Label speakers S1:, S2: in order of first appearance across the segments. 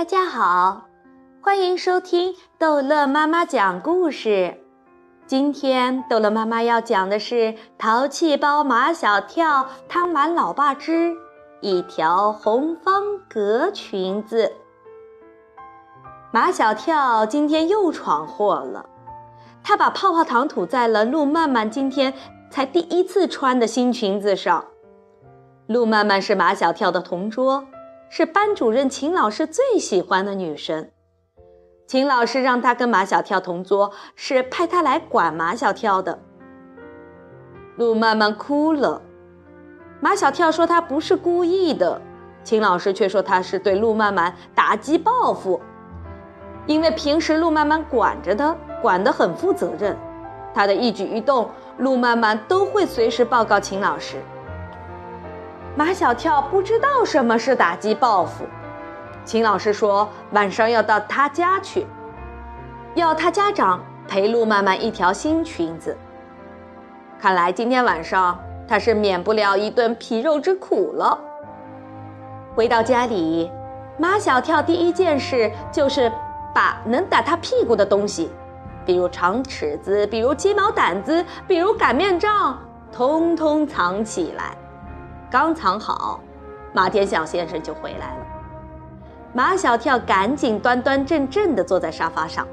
S1: 大家好，欢迎收听逗乐妈妈讲故事。今天逗乐妈妈要讲的是《淘气包马小跳贪玩老爸之一条红方格裙子》。马小跳今天又闯祸了，他把泡泡糖吐在了路曼曼今天才第一次穿的新裙子上。路曼曼是马小跳的同桌。是班主任秦老师最喜欢的女生。秦老师让她跟马小跳同桌，是派她来管马小跳的。路曼曼哭了。马小跳说他不是故意的，秦老师却说他是对路曼曼打击报复。因为平时路曼曼管着他，管得很负责任，他的一举一动，路曼曼都会随时报告秦老师。马小跳不知道什么是打击报复。秦老师说晚上要到他家去，要他家长陪路曼曼一条新裙子。看来今天晚上他是免不了一顿皮肉之苦了。回到家里，马小跳第一件事就是把能打他屁股的东西，比如长尺子，比如鸡毛掸子，比如擀面杖，通通藏起来。刚藏好，马天笑先生就回来了。马小跳赶紧端端正正地坐在沙发上。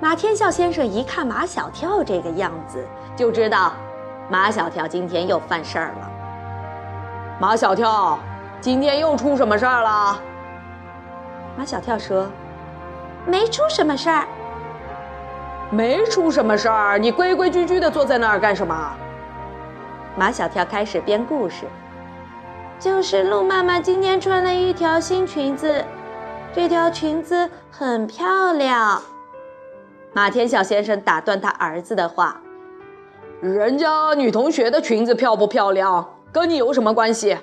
S1: 马天笑先生一看马小跳这个样子，就知道马小跳今天又犯事儿了。
S2: 马小跳，今天又出什么事儿了？
S1: 马小跳说：“没出什么事儿。”
S2: 没出什么事儿，你规规矩矩地坐在那儿干什么？
S1: 马小跳开始编故事，就是鹿妈妈今天穿了一条新裙子，这条裙子很漂亮。马天笑先生打断他儿子的话：“
S2: 人家女同学的裙子漂不漂亮，跟你有什么关系？”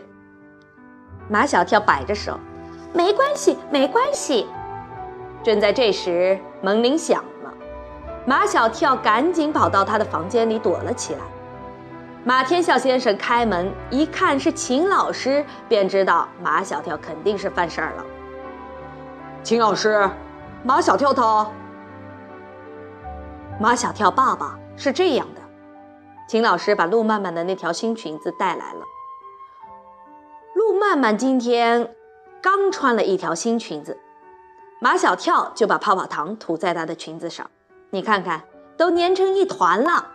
S1: 马小跳摆着手：“没关系，没关系。”正在这时，门铃响了，马小跳赶紧跑到他的房间里躲了起来。马天笑先生开门一看是秦老师，便知道马小跳肯定是犯事儿了。
S2: 秦老师，马小跳他……
S1: 马小跳爸爸是这样的：秦老师把陆曼曼的那条新裙子带来了。陆曼曼今天刚穿了一条新裙子，马小跳就把泡泡糖涂在她的裙子上，你看看，都粘成一团了。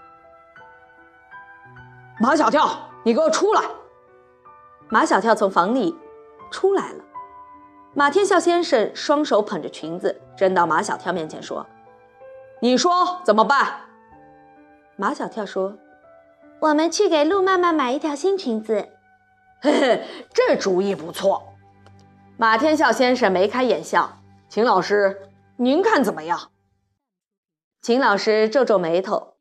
S2: 马小跳，你给我出来！
S1: 马小跳从房里出来了。马天笑先生双手捧着裙子，扔到马小跳面前说：“
S2: 你说怎么办？”
S1: 马小跳说：“我们去给陆曼曼买一条新裙子。”
S2: 嘿嘿，这主意不错。
S1: 马天笑先生眉开眼笑：“
S2: 秦老师，您看怎么样？”
S1: 秦老师皱皱眉头。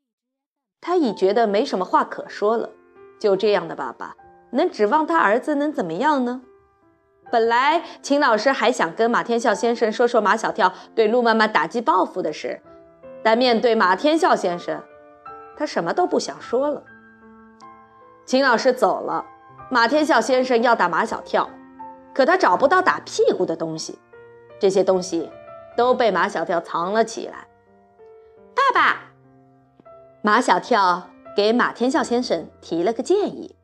S1: 他已觉得没什么话可说了，就这样的爸爸能指望他儿子能怎么样呢？本来秦老师还想跟马天笑先生说说马小跳对陆曼曼打击报复的事，但面对马天笑先生，他什么都不想说了。秦老师走了，马天笑先生要打马小跳，可他找不到打屁股的东西，这些东西都被马小跳藏了起来。爸爸。马小跳给马天笑先生提了个建议：“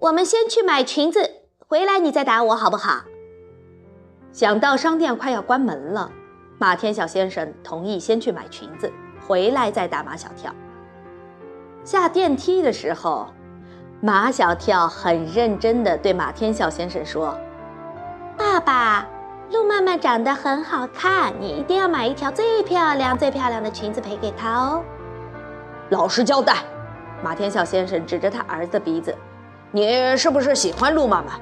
S1: 我们先去买裙子，回来你再打我，好不好？”想到商店快要关门了，马天笑先生同意先去买裙子，回来再打马小跳。下电梯的时候，马小跳很认真地对马天笑先生说：“爸爸，路曼曼长得很好看，你一定要买一条最漂亮、最漂亮的裙子赔给她哦。”
S2: 老实交代，
S1: 马天笑先生指着他儿子的鼻子：“
S2: 你是不是喜欢陆妈妈？”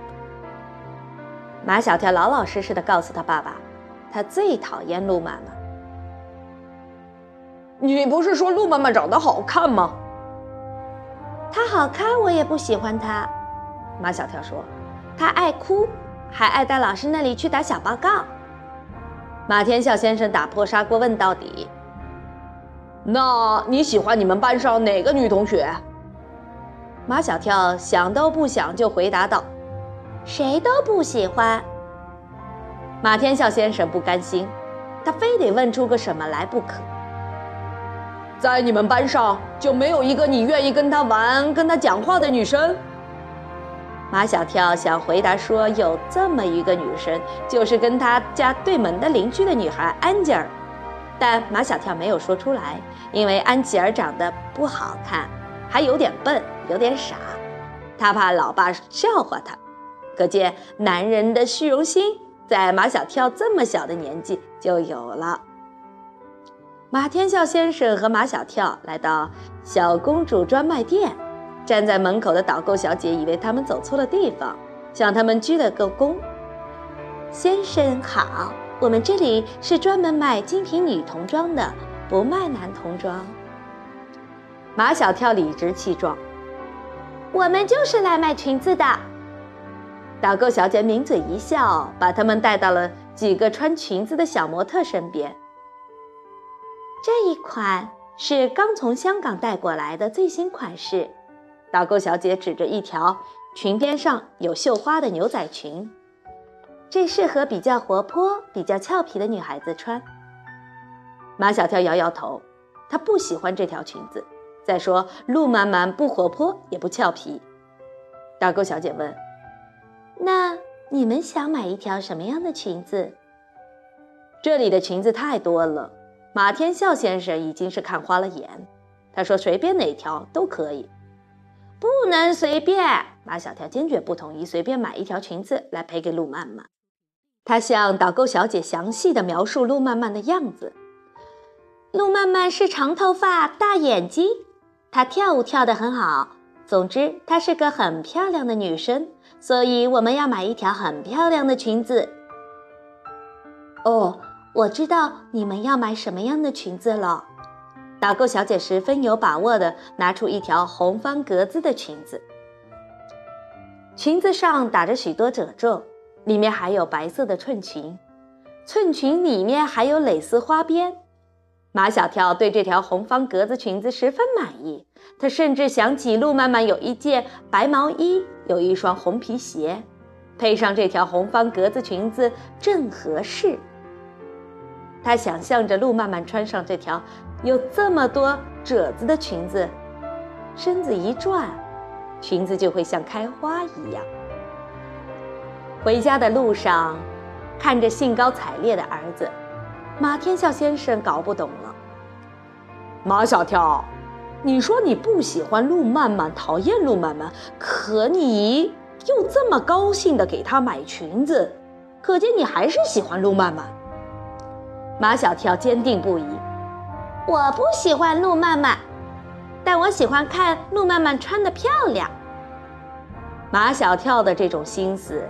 S1: 马小跳老老实实的告诉他爸爸：“他最讨厌陆妈妈。”
S2: 你不是说陆妈妈长得好看吗？
S1: 她好看，我也不喜欢她。马小跳说：“她爱哭，还爱到老师那里去打小报告。”马天笑先生打破砂锅问到底。
S2: 那你喜欢你们班上哪个女同学？
S1: 马小跳想都不想就回答道：“谁都不喜欢。”马天笑先生不甘心，他非得问出个什么来不可。
S2: 在你们班上就没有一个你愿意跟他玩、跟他讲话的女生？
S1: 马小跳想回答说有这么一个女生，就是跟他家对门的邻居的女孩安吉尔，但马小跳没有说出来，因为安吉尔长得不好看，还有点笨，有点傻，他怕老爸笑话他。可见男人的虚荣心在马小跳这么小的年纪就有了。马天笑先生和马小跳来到小公主专卖店，站在门口的导购小姐以为他们走错了地方，向他们鞠了个躬。先生好，我们这里是专门卖精品女童装的，不卖男童装。马小跳理直气壮：“我们就是来卖裙子的。”导购小姐抿嘴一笑，把他们带到了几个穿裙子的小模特身边。这一款是刚从香港带过来的最新款式，导购小姐指着一条裙边上有绣花的牛仔裙，这适合比较活泼、比较俏皮的女孩子穿。马小跳摇摇头，他不喜欢这条裙子。再说，陆曼曼不活泼也不俏皮。导购小姐问：“那你们想买一条什么样的裙子？”这里的裙子太多了。马天笑先生已经是看花了眼，他说：“随便哪条都可以，不能随便。”马小跳坚决不同意随便买一条裙子来赔给陆曼曼。他向导购小姐详细的描述陆曼曼的样子。陆曼曼是长头发、大眼睛，她跳舞跳得很好。总之，她是个很漂亮的女生，所以我们要买一条很漂亮的裙子。哦。我知道你们要买什么样的裙子了。导购小姐十分有把握地拿出一条红方格子的裙子，裙子上打着许多褶皱，里面还有白色的衬裙，衬裙里面还有蕾丝花边。马小跳对这条红方格子裙子十分满意，他甚至想起陆曼曼有一件白毛衣，有一双红皮鞋，配上这条红方格子裙子正合适。他想象着陆曼曼穿上这条有这么多褶子的裙子，身子一转，裙子就会像开花一样。回家的路上，看着兴高采烈的儿子，马天笑先生搞不懂了。
S2: 马小跳，你说你不喜欢陆曼曼，讨厌陆曼曼，可你又这么高兴的给她买裙子，可见你还是喜欢陆曼曼。
S1: 马小跳坚定不移：“我不喜欢陆曼曼，但我喜欢看陆曼曼穿的漂亮。”马小跳的这种心思，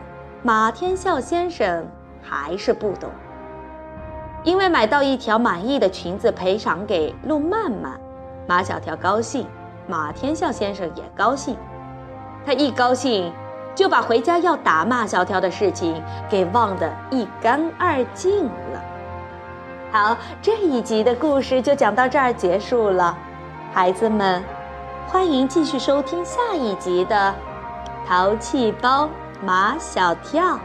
S1: 马天笑先生还是不懂。因为买到一条满意的裙子赔偿给陆曼曼，马小跳高兴，马天笑先生也高兴。他一高兴，就把回家要打马小跳的事情给忘得一干二净了。好，这一集的故事就讲到这儿结束了，孩子们，欢迎继续收听下一集的《淘气包马小跳》。